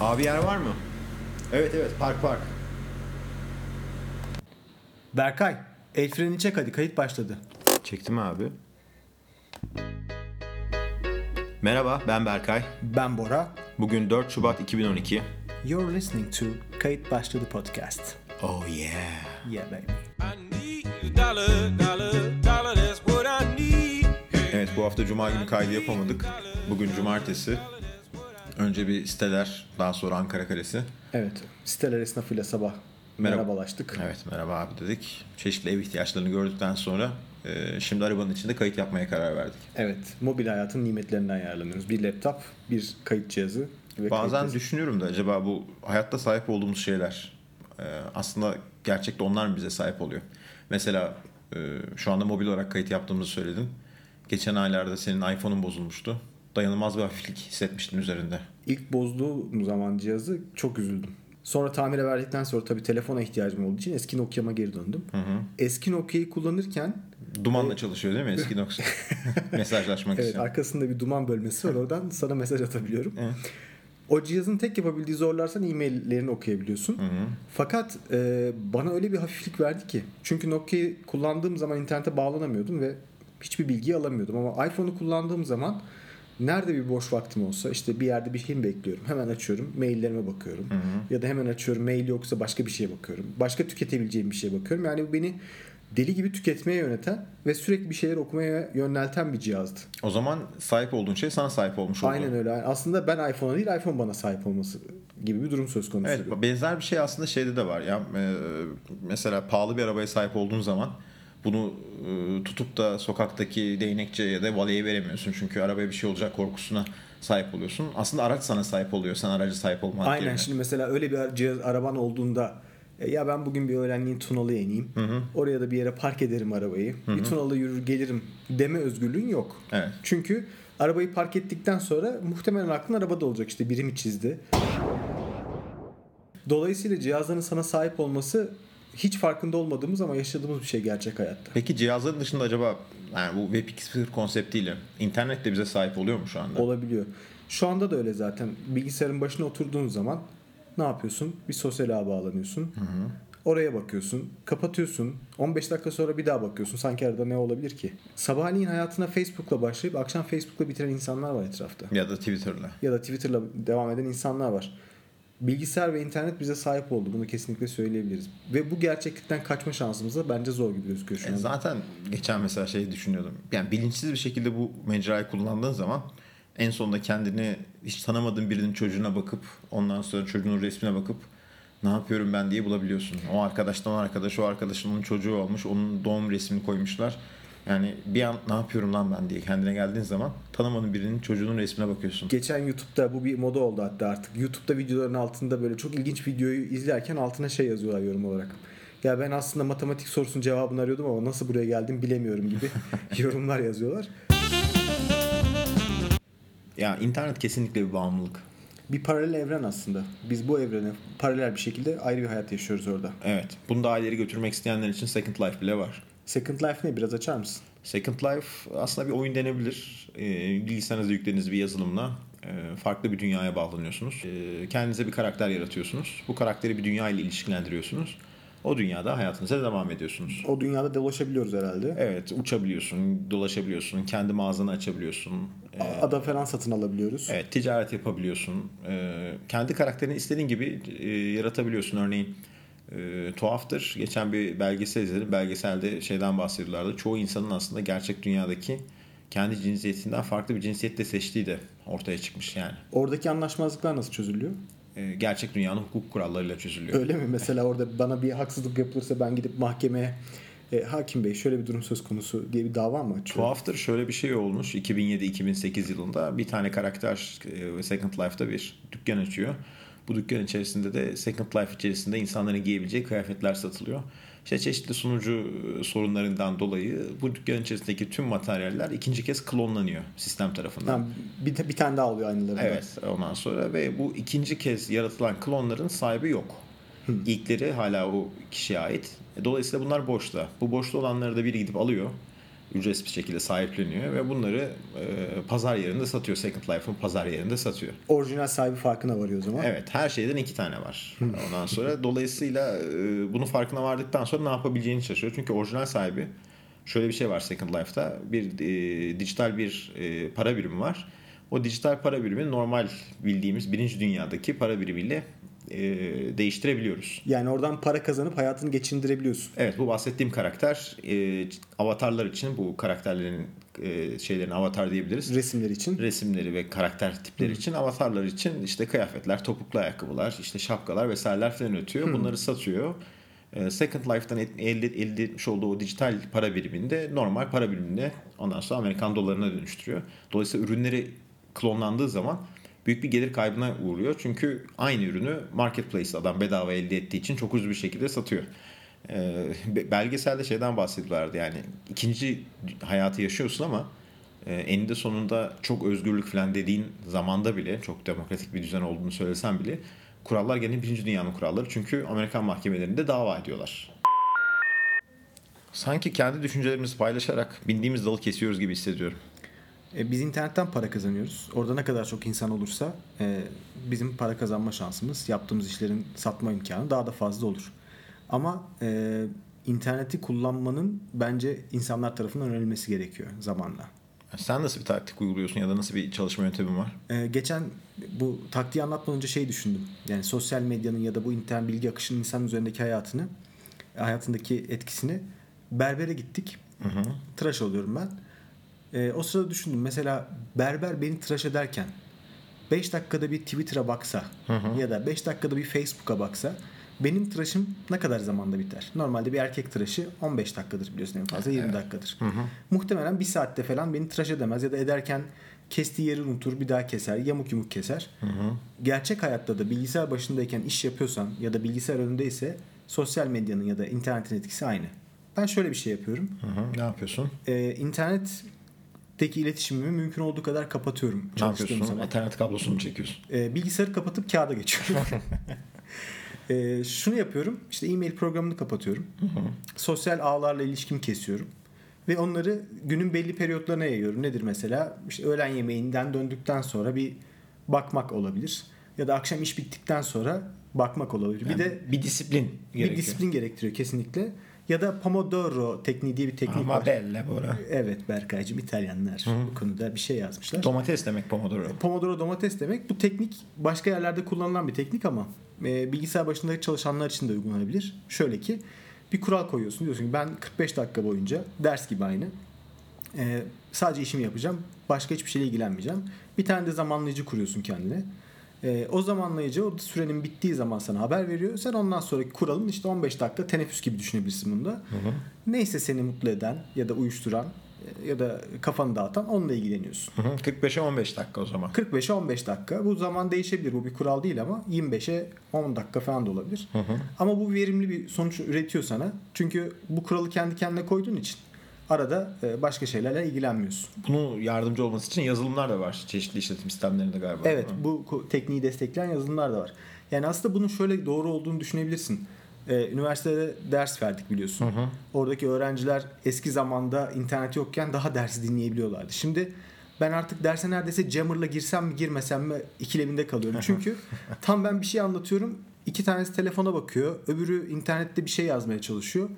Abi yer var mı? Evet evet park park. Berkay, el freni çek hadi kayıt başladı. Çektim abi. Merhaba ben Berkay. Ben Bora. Bugün 4 Şubat 2012. You're listening to Kayıt Başladı Podcast. Oh yeah. Yeah baby. Evet bu hafta Cuma günü kaydı yapamadık. Bugün Cumartesi. Önce bir siteler, daha sonra Ankara Kalesi. Evet, siteler esnafıyla sabah Merhaba. merhabalaştık. Evet merhaba abi dedik. Çeşitli ev ihtiyaçlarını gördükten sonra e, şimdi arabanın içinde kayıt yapmaya karar verdik. Evet, mobil hayatın nimetlerinden yararlanıyoruz. Bir laptop, bir kayıt cihazı ve Bazen kayıt düşünüyorum da acaba bu hayatta sahip olduğumuz şeyler e, aslında gerçekte onlar mı bize sahip oluyor? Mesela e, şu anda mobil olarak kayıt yaptığımızı söyledin. Geçen aylarda senin iPhone'un bozulmuştu. Dayanılmaz bir hafiflik hissetmiştin üzerinde. İlk bozduğum zaman cihazı çok üzüldüm. Sonra tamire verdikten sonra tabii telefona ihtiyacım olduğu için eski Nokia'ma geri döndüm. Eski Nokia'yı kullanırken Dumanla çalışıyor değil mi eski Nokia? Mesajlaşmak evet için. arkasında bir duman bölmesi var. Oradan sana mesaj atabiliyorum. Evet. O cihazın tek yapabildiği zorlarsan e-maillerini okuyabiliyorsun. Fakat e, bana öyle bir hafiflik verdi ki. Çünkü Nokia'yı kullandığım zaman internete bağlanamıyordum ve hiçbir bilgiyi alamıyordum. Ama iPhone'u kullandığım zaman nerede bir boş vaktim olsa işte bir yerde bir şey mi bekliyorum. Hemen açıyorum maillerime bakıyorum. Ya da hemen açıyorum mail yoksa başka bir şeye bakıyorum. Başka tüketebileceğim bir şeye bakıyorum. Yani bu beni deli gibi tüketmeye yöneten ve sürekli bir şeyler okumaya yönelten bir cihazdı. O zaman sahip olduğun şey sana sahip olmuş oldu. Aynen öyle. Aslında ben iPhone'a değil iPhone bana sahip olması gibi bir durum söz konusu. Evet benzer bir şey aslında şeyde de var ya mesela pahalı bir arabaya sahip olduğun zaman bunu e, tutup da sokaktaki değnekçiye ya da valeye veremiyorsun çünkü arabaya bir şey olacak korkusuna sahip oluyorsun. Aslında araç sana sahip oluyor. Sen aracı sahip olmak Aynen yerine. şimdi mesela öyle bir cihaz araban olduğunda e, ya ben bugün bir öğlenliğin Tunalı'ya ineyim. Oraya da bir yere park ederim arabayı. Bir Tunalı yürür gelirim deme özgürlüğün yok. Evet. Çünkü arabayı park ettikten sonra muhtemelen aklın arabada olacak işte biri mi çizdi. Dolayısıyla cihazların sana sahip olması hiç farkında olmadığımız ama yaşadığımız bir şey gerçek hayatta. Peki cihazların dışında acaba yani bu Web 2.0 konseptiyle internet de bize sahip oluyor mu şu anda? Olabiliyor. Şu anda da öyle zaten. Bilgisayarın başına oturduğun zaman ne yapıyorsun? Bir sosyal ağa bağlanıyorsun. Oraya bakıyorsun. Kapatıyorsun. 15 dakika sonra bir daha bakıyorsun. Sanki arada ne olabilir ki? Sabahleyin hayatına Facebook'la başlayıp akşam Facebook'la bitiren insanlar var etrafta. Ya da Twitter'la. Ya da Twitter'la devam eden insanlar var. Bilgisayar ve internet bize sahip oldu. Bunu kesinlikle söyleyebiliriz. Ve bu gerçeklikten kaçma şansımız da bence zor gibi gözüküyor şu E anda. zaten geçen mesela şey düşünüyordum. Yani bilinçsiz bir şekilde bu mecrayı kullandığın zaman en sonunda kendini hiç tanımadığın birinin çocuğuna bakıp ondan sonra çocuğun resmine bakıp ne yapıyorum ben diye bulabiliyorsun. O arkadaştan o arkadaş, o arkadaşın onun çocuğu olmuş, onun doğum resmini koymuşlar. Yani bir an ne yapıyorum lan ben diye kendine geldiğin zaman tanımadığın birinin çocuğunun resmine bakıyorsun. Geçen YouTube'da bu bir moda oldu hatta artık. YouTube'da videoların altında böyle çok ilginç videoyu izlerken altına şey yazıyorlar yorum olarak. Ya ben aslında matematik sorusunun cevabını arıyordum ama nasıl buraya geldim bilemiyorum gibi yorumlar yazıyorlar. Ya internet kesinlikle bir bağımlılık. Bir paralel evren aslında. Biz bu evrene paralel bir şekilde ayrı bir hayat yaşıyoruz orada. Evet. Bunu daha ileri götürmek isteyenler için Second Life bile var. Second Life ne? Biraz açar mısın? Second Life aslında bir oyun denebilir. E, bilgisayarınıza yüklediğiniz bir yazılımla e, farklı bir dünyaya bağlanıyorsunuz. E, kendinize bir karakter yaratıyorsunuz. Bu karakteri bir dünya ile ilişkilendiriyorsunuz. O dünyada hayatınıza devam ediyorsunuz. O dünyada dolaşabiliyoruz herhalde. Evet uçabiliyorsun, dolaşabiliyorsun, kendi mağazanı açabiliyorsun. E, Ada falan satın alabiliyoruz. Evet, ticaret yapabiliyorsun. Ee, kendi karakterini istediğin gibi e, yaratabiliyorsun. Örneğin e, tuhaftır. Geçen bir belgesel izledim. Belgeselde şeyden bahsediyorlardı. Çoğu insanın aslında gerçek dünyadaki kendi cinsiyetinden farklı bir cinsiyette seçtiği de ortaya çıkmış yani. Oradaki anlaşmazlıklar nasıl çözülüyor? E, gerçek dünyanın hukuk kurallarıyla çözülüyor. Öyle mi? Mesela orada bana bir haksızlık yapılırsa ben gidip mahkemeye e, hakim bey şöyle bir durum söz konusu diye bir dava mı açıyorum? Tuhaftır şöyle bir şey olmuş 2007-2008 yılında bir tane karakter e, Second Life'da bir dükkan açıyor. Bu dükkan içerisinde de Second Life içerisinde insanların giyebileceği kıyafetler satılıyor. İşte çeşitli sunucu e, sorunlarından dolayı bu dükkan içerisindeki tüm materyaller ikinci kez klonlanıyor sistem tarafından. Ha, bir, bir tane daha oluyor aynılarında. Evet ondan sonra ve bu ikinci kez yaratılan klonların sahibi yok. İlkleri hala o kişiye ait. E, Dolayısıyla bunlar boşta. Bu boşta olanları da biri gidip alıyor. Ücretsiz bir şekilde sahipleniyor ve bunları e, pazar yerinde satıyor. Second Life'ın pazar yerinde satıyor. Orijinal sahibi farkına varıyor o zaman. Evet her şeyden iki tane var. Ondan sonra dolayısıyla e, bunun farkına vardıktan sonra ne yapabileceğini şaşırıyor. Çünkü orijinal sahibi şöyle bir şey var Second Life'da bir e, dijital bir e, para birimi var. O dijital para birimi normal bildiğimiz birinci dünyadaki para birimiyle e, değiştirebiliyoruz. Yani oradan para kazanıp hayatını geçindirebiliyorsun. Evet bu bahsettiğim karakter e, avatarlar için bu karakterlerin e, şeylerin avatar diyebiliriz. Resimler için. Resimleri ve karakter tipleri için avatarlar için işte kıyafetler, topuklu ayakkabılar, işte şapkalar vesaireler falan üretiyor. Bunları satıyor. E, Second Life'dan elde, elde etmiş olduğu o dijital para biriminde normal para biriminde ondan sonra Amerikan dolarına dönüştürüyor. Dolayısıyla ürünleri klonlandığı zaman büyük bir gelir kaybına uğruyor. Çünkü aynı ürünü marketplace adam bedava elde ettiği için çok ucuz bir şekilde satıyor. Be- belgeselde şeyden bahsediyorlardı yani ikinci hayatı yaşıyorsun ama e, eninde sonunda çok özgürlük falan dediğin zamanda bile çok demokratik bir düzen olduğunu söylesem bile kurallar gene birinci dünyanın kuralları çünkü Amerikan mahkemelerinde dava ediyorlar. Sanki kendi düşüncelerimizi paylaşarak bindiğimiz dalı kesiyoruz gibi hissediyorum. E, biz internetten para kazanıyoruz. Orada ne kadar çok insan olursa e, bizim para kazanma şansımız, yaptığımız işlerin satma imkanı daha da fazla olur. Ama e, interneti kullanmanın bence insanlar tarafından öğrenilmesi gerekiyor zamanla. Sen nasıl bir taktik uyguluyorsun ya da nasıl bir çalışma yöntemin var? E, geçen bu taktiği anlatmadan önce şey düşündüm. Yani sosyal medyanın ya da bu internet bilgi akışının insanın üzerindeki hayatını, hayatındaki etkisini berbere gittik. Tıraş oluyorum ben. E, o sırada düşündüm. Mesela berber beni tıraş ederken 5 dakikada bir Twitter'a baksa ya da 5 dakikada bir Facebook'a baksa benim tıraşım ne kadar zamanda biter? Normalde bir erkek tıraşı 15 dakikadır biliyorsun en fazla 20 dakikadır. Muhtemelen bir saatte falan beni tıraş edemez ya da ederken kestiği yeri unutur bir daha keser yamuk yumuk keser. Gerçek hayatta da bilgisayar başındayken iş yapıyorsan ya da bilgisayar önündeyse sosyal medyanın ya da internetin etkisi aynı. Ben şöyle bir şey yapıyorum. Hı hı. Ne yapıyorsun? Ee, internetteki iletişimimi mümkün olduğu kadar kapatıyorum Ne yapıyorsun? zaman. Ethernet kablosunu mu çekiyorsun? Ee, bilgisayarı kapatıp kağıda geçiyorum. Ee, şunu yapıyorum. İşte e-mail programını kapatıyorum. Sosyal ağlarla ilişkimi kesiyorum. Ve onları günün belli periyotlarına yayıyorum. Nedir mesela? İşte öğlen yemeğinden döndükten sonra bir bakmak olabilir. Ya da akşam iş bittikten sonra bakmak olabilir. bir de bir disiplin bir gerekiyor. disiplin gerektiriyor kesinlikle. Ya da Pomodoro tekniği diye bir teknik Ama var. belle Bora. Evet Berkaycığım İtalyanlar bu konuda bir şey yazmışlar. Domates demek Pomodoro. Pomodoro domates demek. Bu teknik başka yerlerde kullanılan bir teknik ama e, bilgisayar başındaki çalışanlar için de uygulanabilir. Şöyle ki bir kural koyuyorsun. Diyorsun ki ben 45 dakika boyunca ders gibi aynı. e, sadece işimi yapacağım. Başka hiçbir şeyle ilgilenmeyeceğim. Bir tane de zamanlayıcı kuruyorsun kendine. E, o zamanlayıcı o sürenin bittiği zaman sana haber veriyor. Sen ondan sonraki kuralın işte 15 dakika teneffüs gibi düşünebilirsin bunda. Neyse seni mutlu eden ya da uyuşturan e, ya da kafanı dağıtan onunla ilgileniyorsun. Hı hı. 45'e 15 dakika o zaman. 45'e 15 dakika. Bu zaman değişebilir. Bu bir kural değil ama 25'e 10 dakika falan da olabilir. Ama bu verimli bir sonuç üretiyor sana. Çünkü bu kuralı kendi kendine koyduğun için arada e, başka şeylerle ilgilenmiyorsun. Bunu yardımcı olması için yazılımlar da var. Çeşitli işletim sistemlerinde galiba. Evet bu tekniği destekleyen yazılımlar da var. Yani aslında bunun şöyle doğru olduğunu düşünebilirsin. Ee, üniversitede ders verdik biliyorsun. Oradaki öğrenciler eski zamanda internet yokken daha dersi dinleyebiliyorlardı. Şimdi ben artık derse neredeyse jammer'la girsem mi girmesem mi ikileminde kalıyorum. Çünkü tam ben bir şey anlatıyorum. iki tanesi telefona bakıyor. Öbürü internette bir şey yazmaya çalışıyor.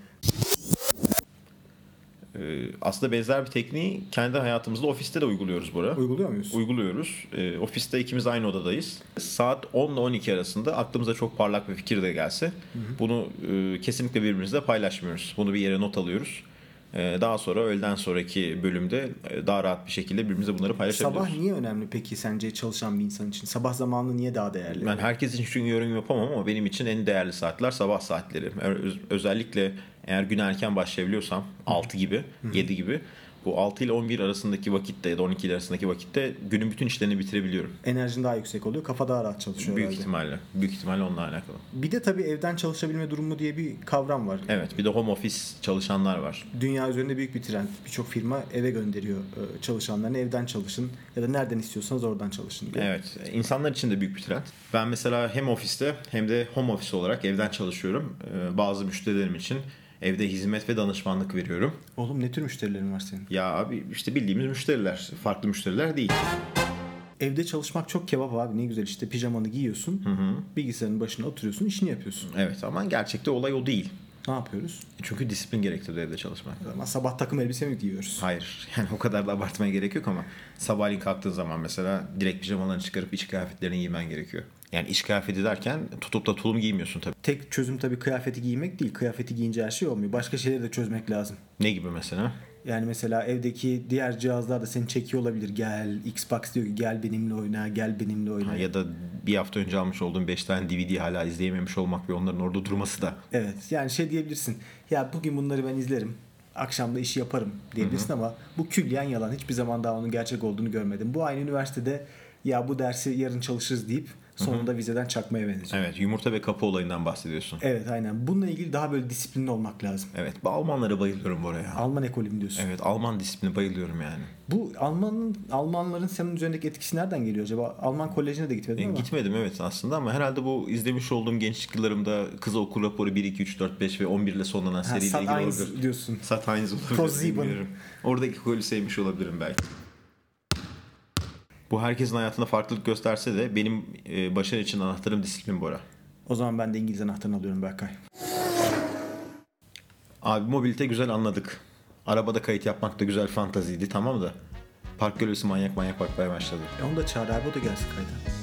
Ee, aslında benzer bir tekniği kendi hayatımızda ofiste de uyguluyoruz Bora. Uyguluyor muyuz? Uyguluyoruz. Ee, ofiste ikimiz aynı odadayız. Saat 10 ile 12 arasında aklımıza çok parlak bir fikir de gelse bunu e, kesinlikle birbirimizle paylaşmıyoruz. Bunu bir yere not alıyoruz. Ee, daha sonra öğleden sonraki bölümde e, daha rahat bir şekilde birbirimize bunları paylaşabiliyoruz. Sabah niye önemli peki sence çalışan bir insan için? Sabah zamanı niye daha değerli? Ben herkes için çünkü yorum yapamam ama benim için en değerli saatler sabah saatleri. Öz- özellikle eğer gün erken başlayabiliyorsam 6 gibi, 7 gibi bu 6 ile 11 arasındaki vakitte ya da 12 ile arasındaki vakitte günün bütün işlerini bitirebiliyorum. Enerjin daha yüksek oluyor. Kafa daha rahat çalışıyor Büyük herhalde. ihtimalle. Büyük ihtimalle onunla alakalı. Bir de tabii evden çalışabilme durumu diye bir kavram var. Evet bir de home office çalışanlar var. Dünya üzerinde büyük bir trend. Birçok firma eve gönderiyor e, çalışanlarını. Evden çalışın ya da nereden istiyorsanız oradan çalışın diye. Evet insanlar için de büyük bir trend. Ben mesela hem ofiste hem de home office olarak evden çalışıyorum. Ee, Bazı müşterilerim için Evde hizmet ve danışmanlık veriyorum. Oğlum ne tür müşterilerin var senin? Ya abi işte bildiğimiz müşteriler. Farklı müşteriler değil. Evde çalışmak çok kebap abi ne güzel işte pijamanı giyiyorsun. Bilgisayarın başına oturuyorsun işini yapıyorsun. Evet ama gerçekte olay o değil. Ne yapıyoruz? Çünkü disiplin gerektirir evde çalışmak. Ama sabah takım elbise mi giyiyoruz? Hayır. Yani o kadar da abartmaya gerek yok ama sabahleyin kalktığın zaman mesela direkt pijamalarını çıkarıp iç kıyafetlerini giymen gerekiyor. Yani iç kıyafeti derken tutup da tulum giymiyorsun tabii. Tek çözüm tabii kıyafeti giymek değil. Kıyafeti giyince her şey olmuyor. Başka şeyleri de çözmek lazım. Ne gibi mesela? Yani mesela evdeki diğer cihazlar da seni çekiyor olabilir. Gel Xbox diyor ki gel benimle oyna, gel benimle oyna. Ha, ya da bir hafta önce almış olduğum 5 tane DVD hala izleyememiş olmak ve onların orada durması da. Evet yani şey diyebilirsin. Ya bugün bunları ben izlerim. Akşam da işi yaparım diyebilirsin ama bu külliyen yalan. Hiçbir zaman daha onun gerçek olduğunu görmedim. Bu aynı üniversitede ya bu dersi yarın çalışırız deyip sonunda vizeden çakmaya benziyor. Evet yumurta ve kapı olayından bahsediyorsun. Evet aynen. Bununla ilgili daha böyle disiplinli olmak lazım. Evet bu Almanlara bayılıyorum buraya. Alman ekolü mü diyorsun? Evet Alman disiplini bayılıyorum yani. Bu Almanın Almanların senin üzerindeki etkisi nereden geliyor acaba? Alman kolejine de gitmedin ama. gitmedim evet aslında ama herhalde bu izlemiş olduğum gençlik yıllarımda kız okul raporu 1, 2, 3, 4, 5 ve 11 ile sonlanan seriyle Sat ilgili olabilir. diyorsun. Sat Heinz olabilir. Bilmiyorum. Oradaki golü sevmiş olabilirim belki. Bu herkesin hayatında farklılık gösterse de benim e, başarı için anahtarım disiplin Bora. O zaman ben de İngiliz anahtarını alıyorum Berkay. Abi mobilite güzel anladık. Arabada kayıt yapmak da güzel fantaziydi tamam da. Park gölgesi manyak manyak bakmaya başladı. E onu da çağır abi o da gelsin kayda.